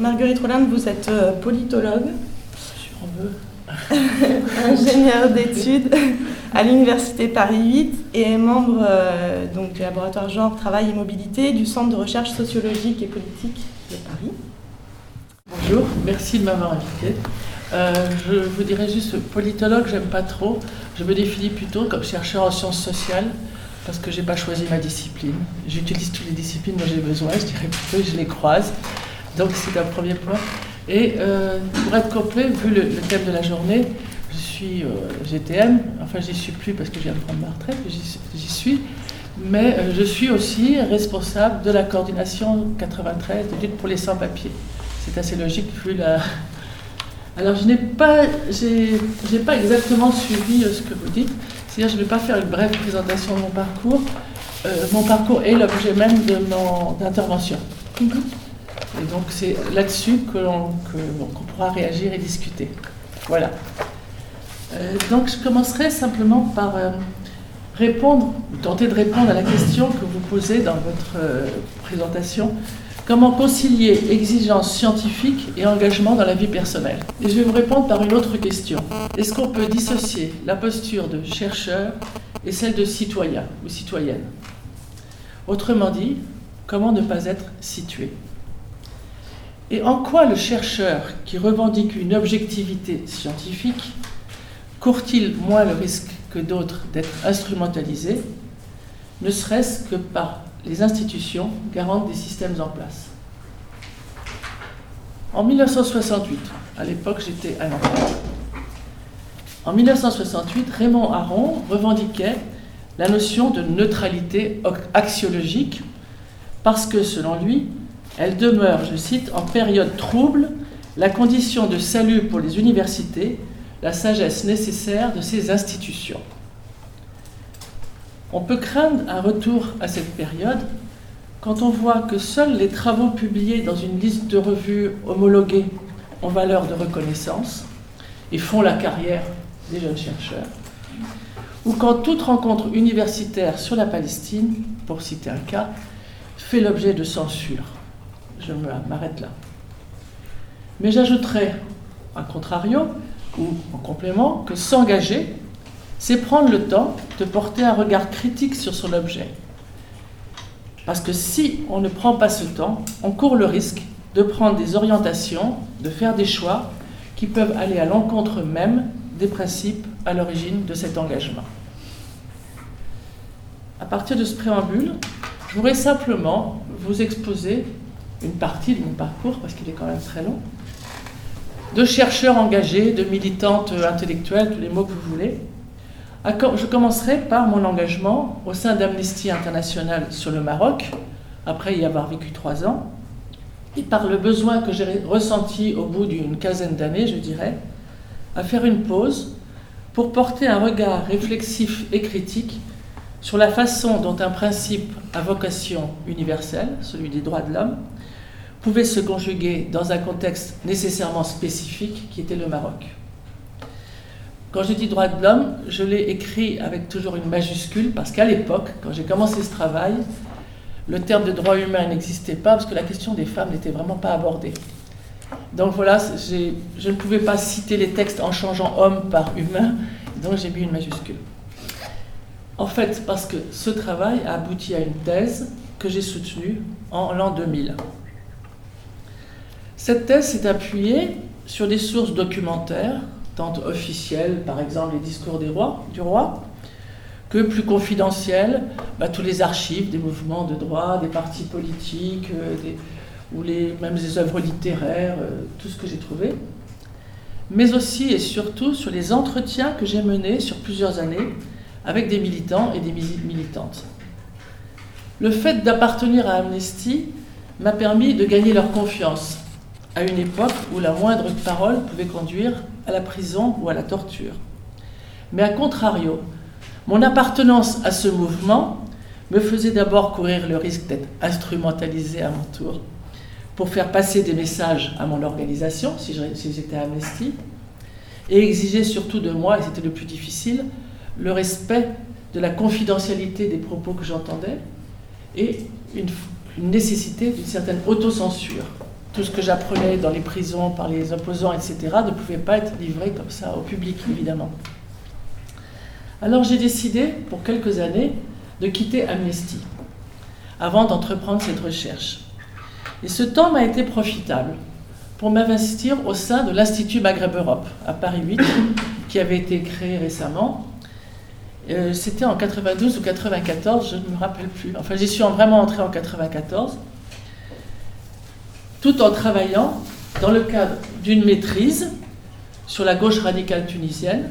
Marguerite Roland, vous êtes euh, politologue. Je ingénieure d'études à l'Université Paris 8 et membre euh, donc, du laboratoire Genre, Travail et Mobilité du Centre de recherche sociologique et politique de Paris. Bonjour, merci de m'avoir invité. Euh, je vous dirais juste politologue, j'aime pas trop. Je me définis plutôt comme chercheur en sciences sociales parce que j'ai pas choisi ma discipline. J'utilise toutes les disciplines dont j'ai besoin, je dirais plutôt, je les croise. Donc c'est un premier point. Et euh, pour être complet, vu le, thème de la journée, je suis euh, GTM, enfin j'y suis plus parce que je viens de prendre ma retraite, j'y suis, mais je suis aussi responsable de la coordination 93 de lutte pour les sans-papiers. C'est assez logique vu la, alors, je n'ai pas, j'ai, pas exactement suivi euh, ce que vous dites. C'est-à-dire, je ne vais pas faire une brève présentation de mon parcours. Euh, mon parcours est l'objet même de mon intervention. Et donc, c'est là-dessus que pourra réagir et discuter. Voilà. Euh, donc, je commencerai simplement par répondre, tenter de répondre à la question que vous posez dans votre présentation Comment concilier exigence scientifique et engagement dans la vie personnelle? Et je vais vous répondre par une autre question. Est-ce qu'on peut dissocier la posture de chercheur et celle de citoyen ou citoyenne? Autrement dit, comment ne pas être situé? Et en quoi le chercheur qui revendique une objectivité scientifique court-il moins le risque que d'autres d'être instrumentalisé, ne serait-ce que par les institutions garantes des systèmes en place? En 1968, à l'époque j'étais à Nanterre, en 1968, Raymond Aron revendiquait la notion de neutralité axiologique parce que, selon lui, elle demeure, je cite, en période trouble, la condition de salut pour les universités, la sagesse nécessaire de ces institutions. On peut craindre un retour à cette période quand on voit que seuls les travaux publiés dans une liste de revues homologuées ont valeur de reconnaissance et font la carrière des jeunes chercheurs, ou quand toute rencontre universitaire sur la Palestine, pour citer un cas, fait l'objet de censure. Je m'arrête là. Mais j'ajouterai, à contrario, ou en complément, que s'engager c'est prendre le temps de porter un regard critique sur son objet. Parce que si on ne prend pas ce temps, on court le risque de prendre des orientations, de faire des choix qui peuvent aller à l'encontre même des principes à l'origine de cet engagement. À partir de ce préambule, je voudrais simplement vous exposer une partie de mon parcours, parce qu'il est quand même très long, de chercheurs engagés, de militantes intellectuelles, tous les mots que vous voulez, je commencerai par mon engagement au sein d'Amnesty International sur le Maroc, après y avoir vécu trois ans, et par le besoin que j'ai ressenti au bout d'une quinzaine d'années, je dirais, à faire une pause pour porter un regard réflexif et critique sur la façon dont un principe à vocation universelle, celui des droits de l'homme, pouvait se conjuguer dans un contexte nécessairement spécifique qui était le Maroc. Quand je dis droit de l'homme, je l'ai écrit avec toujours une majuscule parce qu'à l'époque, quand j'ai commencé ce travail, le terme de droit humain n'existait pas parce que la question des femmes n'était vraiment pas abordée. Donc voilà, je ne pouvais pas citer les textes en changeant homme par humain, donc j'ai mis une majuscule. En fait, parce que ce travail a abouti à une thèse que j'ai soutenue en l'an 2000. Cette thèse s'est appuyée sur des sources documentaires tant officielles, par exemple les discours des rois, du roi, que plus confidentielles, bah, tous les archives des mouvements de droit, des partis politiques, euh, ou les, même des œuvres littéraires, euh, tout ce que j'ai trouvé, mais aussi et surtout sur les entretiens que j'ai menés sur plusieurs années avec des militants et des militantes. Le fait d'appartenir à Amnesty m'a permis de gagner leur confiance à une époque où la moindre parole pouvait conduire à la prison ou à la torture. Mais à contrario, mon appartenance à ce mouvement me faisait d'abord courir le risque d'être instrumentalisé à mon tour pour faire passer des messages à mon organisation, si j'étais Amnesty, et exiger surtout de moi, et c'était le plus difficile, le respect de la confidentialité des propos que j'entendais et une nécessité d'une certaine autocensure tout ce que j'apprenais dans les prisons par les opposants, etc., ne pouvait pas être livré comme ça au public, évidemment. Alors j'ai décidé, pour quelques années, de quitter Amnesty, avant d'entreprendre cette recherche. Et ce temps m'a été profitable pour m'investir au sein de l'Institut Maghreb Europe, à Paris 8, qui avait été créé récemment. Euh, c'était en 92 ou 94, je ne me rappelle plus. Enfin, j'y suis vraiment entrée en 94 tout en travaillant dans le cadre d'une maîtrise sur la gauche radicale tunisienne,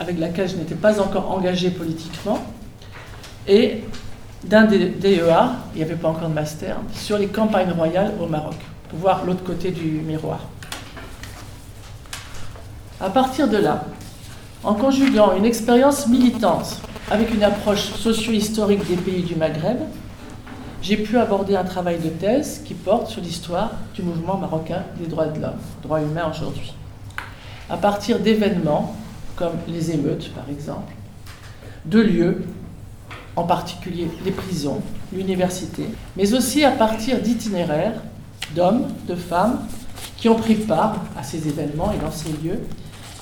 avec laquelle je n'étais pas encore engagée politiquement, et d'un DEA, il n'y avait pas encore de master, sur les campagnes royales au Maroc, pour voir l'autre côté du miroir. À partir de là, en conjuguant une expérience militante avec une approche socio-historique des pays du Maghreb, j'ai pu aborder un travail de thèse qui porte sur l'histoire du mouvement marocain des droits de l'homme, droits humains aujourd'hui. À partir d'événements comme les émeutes, par exemple, de lieux, en particulier les prisons, l'université, mais aussi à partir d'itinéraires d'hommes, de femmes qui ont pris part à ces événements et dans ces lieux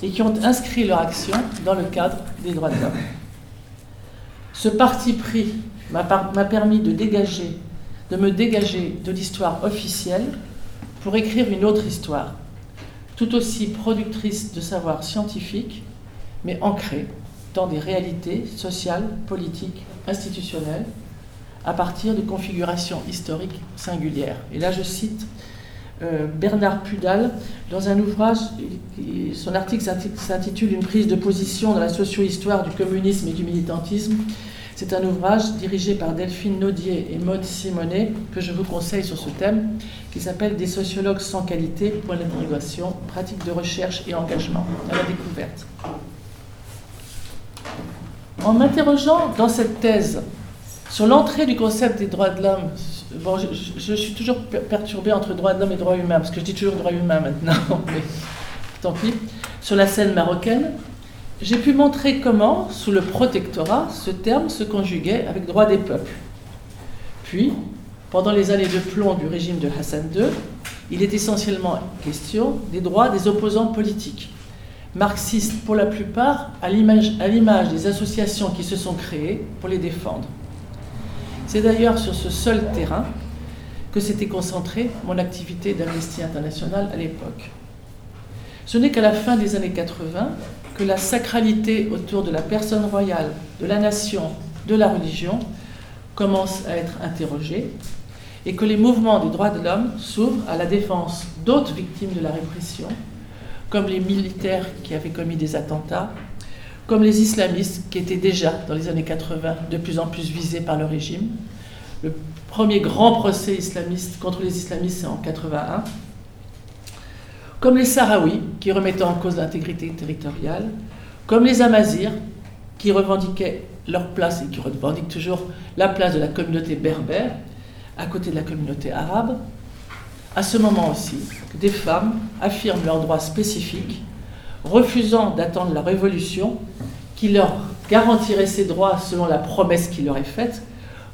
et qui ont inscrit leur action dans le cadre des droits de l'homme. Ce parti pris m'a permis de dégager, de me dégager de l'histoire officielle pour écrire une autre histoire, tout aussi productrice de savoir scientifique, mais ancrée dans des réalités sociales, politiques, institutionnelles, à partir de configurations historiques singulières. Et là, je cite euh, Bernard Pudal dans un ouvrage, son article s'intitule Une prise de position dans la socio-histoire du communisme et du militantisme. C'est un ouvrage dirigé par Delphine Naudier et Maude Simonet que je vous conseille sur ce thème, qui s'appelle Des sociologues sans qualité, point d'interrogation, pratique de recherche et engagement à la découverte. En m'interrogeant dans cette thèse sur l'entrée du concept des droits de l'homme, bon, je, suis toujours perturbée entre droits de l'homme et droits humains, parce que je dis toujours droits humains maintenant, mais tant pis, sur la scène marocaine, j'ai pu montrer comment, sous le protectorat, ce terme se conjuguait avec droit des peuples. Puis, pendant les années de plomb du régime de Hassan II, il est essentiellement question des droits des opposants politiques, marxistes pour la plupart, à l'image des associations qui se sont créées pour les défendre. C'est d'ailleurs sur ce seul terrain que s'était concentrée mon activité d'Amnesty International à l'époque. Ce n'est qu'à la fin des années 80 que la sacralité autour de la personne royale, de la nation, de la religion commence à être interrogée et que les mouvements des droits de l'homme s'ouvrent à la défense d'autres victimes de la répression, comme les militaires qui avaient commis des attentats, comme les islamistes qui étaient déjà, dans les années 80, de plus en plus visés par le régime. Le premier grand procès islamiste contre les islamistes, c'est en 81 comme les Sahraouis, qui remettaient en cause l'intégrité territoriale, comme les Amazirs, qui revendiquaient leur place et qui revendiquent toujours la place de la communauté berbère à côté de la communauté arabe. À ce moment aussi, des femmes affirment leurs droits spécifiques, refusant d'attendre la révolution qui leur garantirait ces droits selon la promesse qui leur est faite,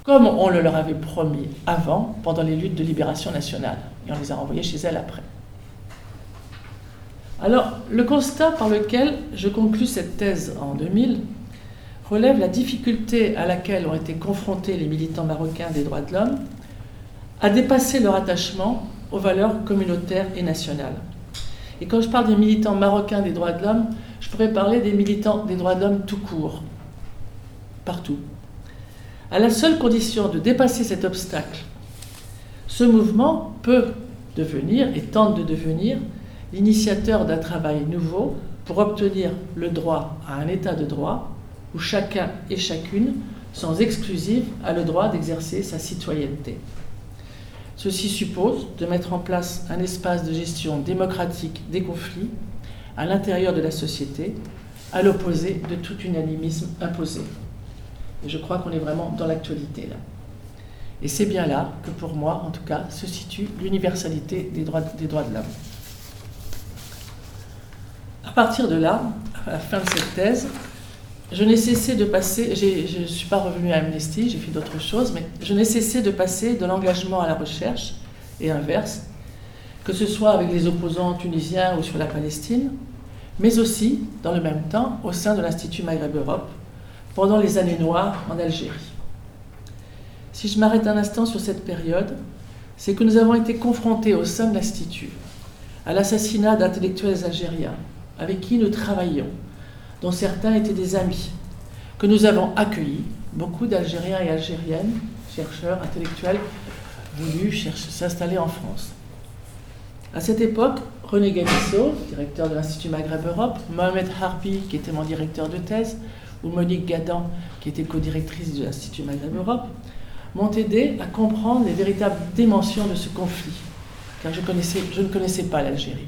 comme on le leur avait promis avant, pendant les luttes de libération nationale. Et on les a renvoyées chez elles après. Alors, le constat par lequel je conclus cette thèse en 2000 relève la difficulté à laquelle ont été confrontés les militants marocains des droits de l'homme à dépasser leur attachement aux valeurs communautaires et nationales. Et quand je parle des militants marocains des droits de l'homme, je pourrais parler des militants des droits de l'homme tout court, partout. À la seule condition de dépasser cet obstacle, ce mouvement peut devenir et tente de devenir l'initiateur d'un travail nouveau pour obtenir le droit à un état de droit où chacun et chacune, sans exclusive, a le droit d'exercer sa citoyenneté. Ceci suppose de mettre en place un espace de gestion démocratique des conflits à l'intérieur de la société, à l'opposé de tout unanimisme imposé. Et je crois qu'on est vraiment dans l'actualité là. Et c'est bien là que pour moi, en tout cas, se situe l'universalité des droits, des droits de l'homme. Partir de là, à la fin de cette thèse, je n'ai cessé de passer, je ne suis pas revenue à Amnesty, j'ai fait d'autres choses, mais je n'ai cessé de passer de l'engagement à la recherche et inverse, que ce soit avec les opposants tunisiens ou sur la Palestine, mais aussi, dans le même temps, au sein de l'Institut Maghreb Europe, pendant les années noires en Algérie. Si je m'arrête un instant sur cette période, c'est que nous avons été confrontés au sein de l'Institut à l'assassinat d'intellectuels algériens avec qui nous travaillions, dont certains étaient des amis, que nous avons accueillis, beaucoup d'Algériens et Algériennes, chercheurs, intellectuels, voulus s'installer en France. À cette époque, René Gabisso, directeur de l'Institut Maghreb Europe, Mohamed Harbi, qui était mon directeur de thèse, ou Monique Gadan, qui était co-directrice de l'Institut Maghreb Europe, m'ont aidé à comprendre les véritables dimensions de ce conflit, car je ne connaissais pas l'Algérie.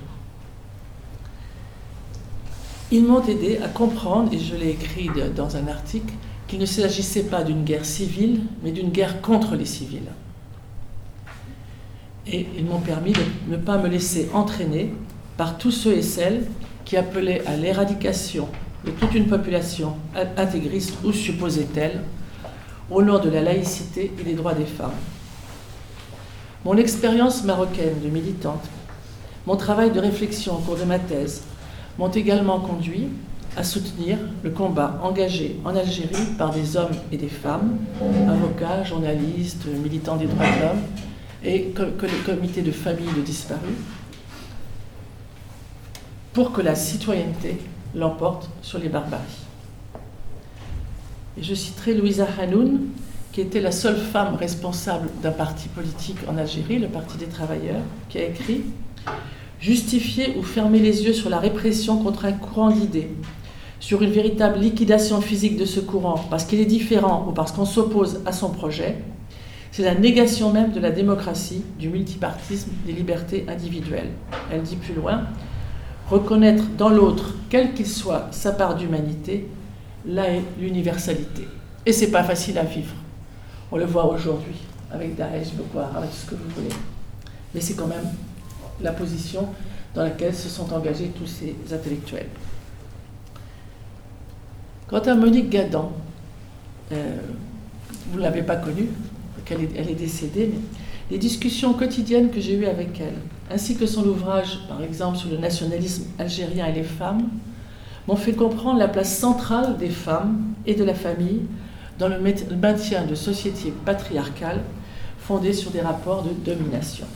Ils m'ont aidé à comprendre, et je l'ai écrit dans un article, qu'il ne s'agissait pas d'une guerre civile, mais d'une guerre contre les civils. Et ils m'ont permis de ne pas me laisser entraîner par tous ceux et celles qui appelaient à l'éradication de toute une population intégriste ou supposée telle au nom de la laïcité et des droits des femmes. Mon expérience marocaine de militante, mon travail de réflexion au cours de ma thèse m'ont également conduit à soutenir le combat engagé en Algérie par des hommes et des femmes, avocats, journalistes, militants des droits de l'homme et comités de famille de disparus, pour que la citoyenneté l'emporte sur les barbaries. Et je citerai Louisa Hanoun, qui était la seule femme responsable d'un parti politique en Algérie, le Parti des Travailleurs, qui a écrit Justifier ou fermer les yeux sur la répression contre un courant d'idées, sur une véritable liquidation physique de ce courant parce qu'il est différent ou parce qu'on s'oppose à son projet, c'est la négation même de la démocratie, du multipartisme, des libertés individuelles. Elle dit plus loin reconnaître dans l'autre, quel qu'il soit, sa part d'humanité, là est l'universalité. Et c'est pas facile à vivre. On le voit aujourd'hui avec Daesh, Boko avec ce que vous voulez. Mais c'est quand même la position dans laquelle se sont engagés tous ces intellectuels. Quant à Monique Gadan, euh, vous ne l'avez pas connue, elle est, elle est décédée, mais les discussions quotidiennes que j'ai eues avec elle, ainsi que son ouvrage, par exemple, sur le nationalisme algérien et les femmes, m'ont fait comprendre la place centrale des femmes et de la famille dans le maintien de sociétés patriarcales fondées sur des rapports de domination.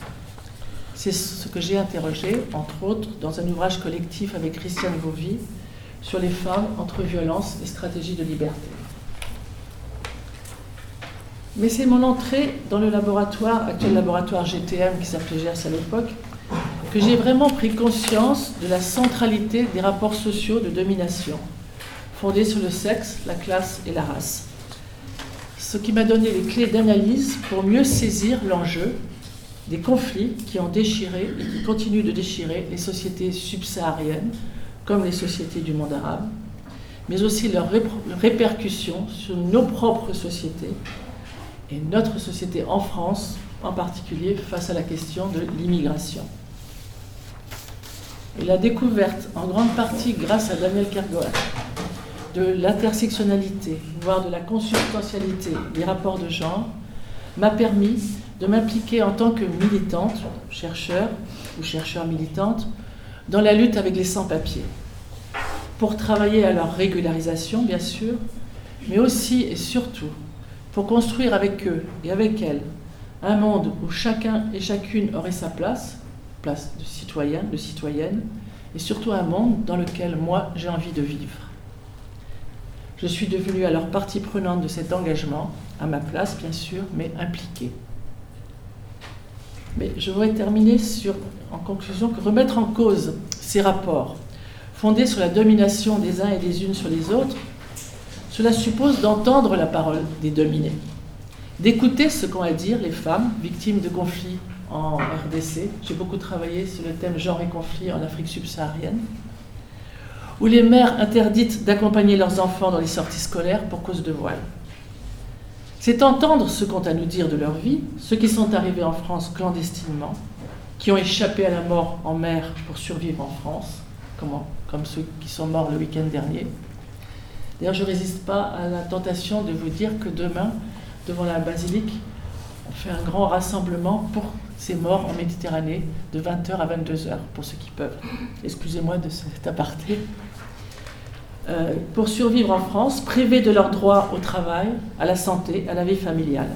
C'est ce que j'ai interrogé, entre autres, dans un ouvrage collectif avec Christiane Vauvy sur les femmes entre violence et stratégie de liberté. Mais c'est mon entrée dans le laboratoire, actuel laboratoire GTM qui s'appelait GERS à l'époque, que j'ai vraiment pris conscience de la centralité des rapports sociaux de domination, fondés sur le sexe, la classe et la race. Ce qui m'a donné les clés d'analyse pour mieux saisir l'enjeu des conflits qui ont déchiré et qui continuent de déchirer les sociétés subsahariennes, comme les sociétés du monde arabe, mais aussi leurs répercussions sur nos propres sociétés et notre société en France en particulier face à la question de l'immigration. Et la découverte, en grande partie grâce à Daniel Kergoat, de l'intersectionnalité, voire de la consubstantialité des rapports de genre, m'a permis de m'impliquer en tant que militante, chercheur ou chercheur militante, dans la lutte avec les sans-papiers, pour travailler à leur régularisation, bien sûr, mais aussi et surtout pour construire avec eux et avec elles un monde où chacun et chacune aurait sa place, place de citoyen, de citoyenne, et surtout un monde dans lequel moi j'ai envie de vivre. Je suis devenue alors partie prenante de cet engagement, à ma place bien sûr, mais impliquée. Mais je voudrais terminer sur, en conclusion, que remettre en cause ces rapports fondés sur la domination des uns et des unes sur les autres, cela suppose d'entendre la parole des dominés, d'écouter ce qu'ont à dire les femmes victimes de conflits en RDC. J'ai beaucoup travaillé sur le thème genre et conflit en Afrique subsaharienne, où les mères interdites d'accompagner leurs enfants dans les sorties scolaires pour cause de voile. C'est entendre ce qu'ont à nous dire de leur vie, ceux qui sont arrivés en France clandestinement, qui ont échappé à la mort en mer pour survivre en France, comme, comme ceux qui sont morts le week-end dernier. D'ailleurs, je ne résiste pas à la tentation de vous dire que demain, devant la basilique, on fait un grand rassemblement pour ces morts en Méditerranée de 20h à 22h, pour ceux qui peuvent. Excusez-moi de cet aparté. Euh, pour survivre en France, privés de leur droit au travail, à la santé, à la vie familiale.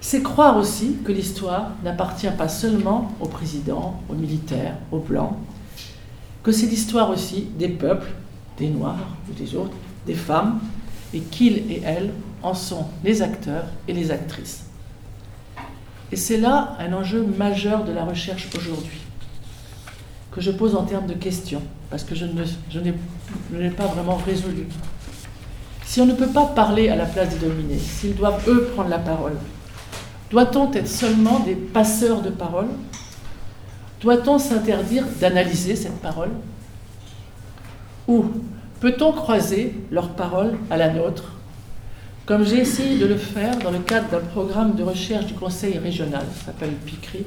C'est croire aussi que l'histoire n'appartient pas seulement aux présidents, aux militaires, aux blancs, que c'est l'histoire aussi des peuples, des Noirs ou des autres, des femmes, et qu'ils et elles en sont les acteurs et les actrices. Et c'est là un enjeu majeur de la recherche aujourd'hui, que je pose en termes de questions, parce que je ne, l'ai pas vraiment résolu. Si on ne peut pas parler à la place des dominés, s'ils doivent eux prendre la parole, doit-on être seulement des passeurs de parole? Doit-on s'interdire d'analyser cette parole? Ou peut-on croiser leur parole à la nôtre? Comme j'ai essayé de le faire dans le cadre d'un programme de recherche du Conseil régional, ça s'appelle PICRI,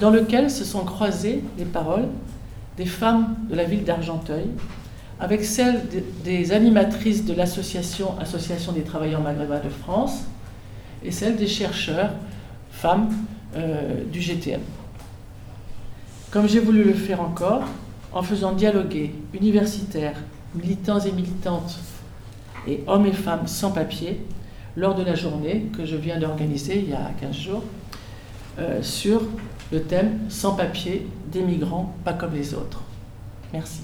dans lequel se sont croisées les paroles des femmes de la ville d'Argenteuil avec celles des animatrices de l'association Association des travailleurs maghrébins de France et celles des chercheurs femmes euh, du GTM. Comme j'ai voulu le faire encore, en faisant dialoguer universitaires, militants et militantes et hommes et femmes sans papier lors de la journée que je viens d'organiser il y a 15 jours euh, sur le thème Sans papier des migrants pas comme les autres. Merci.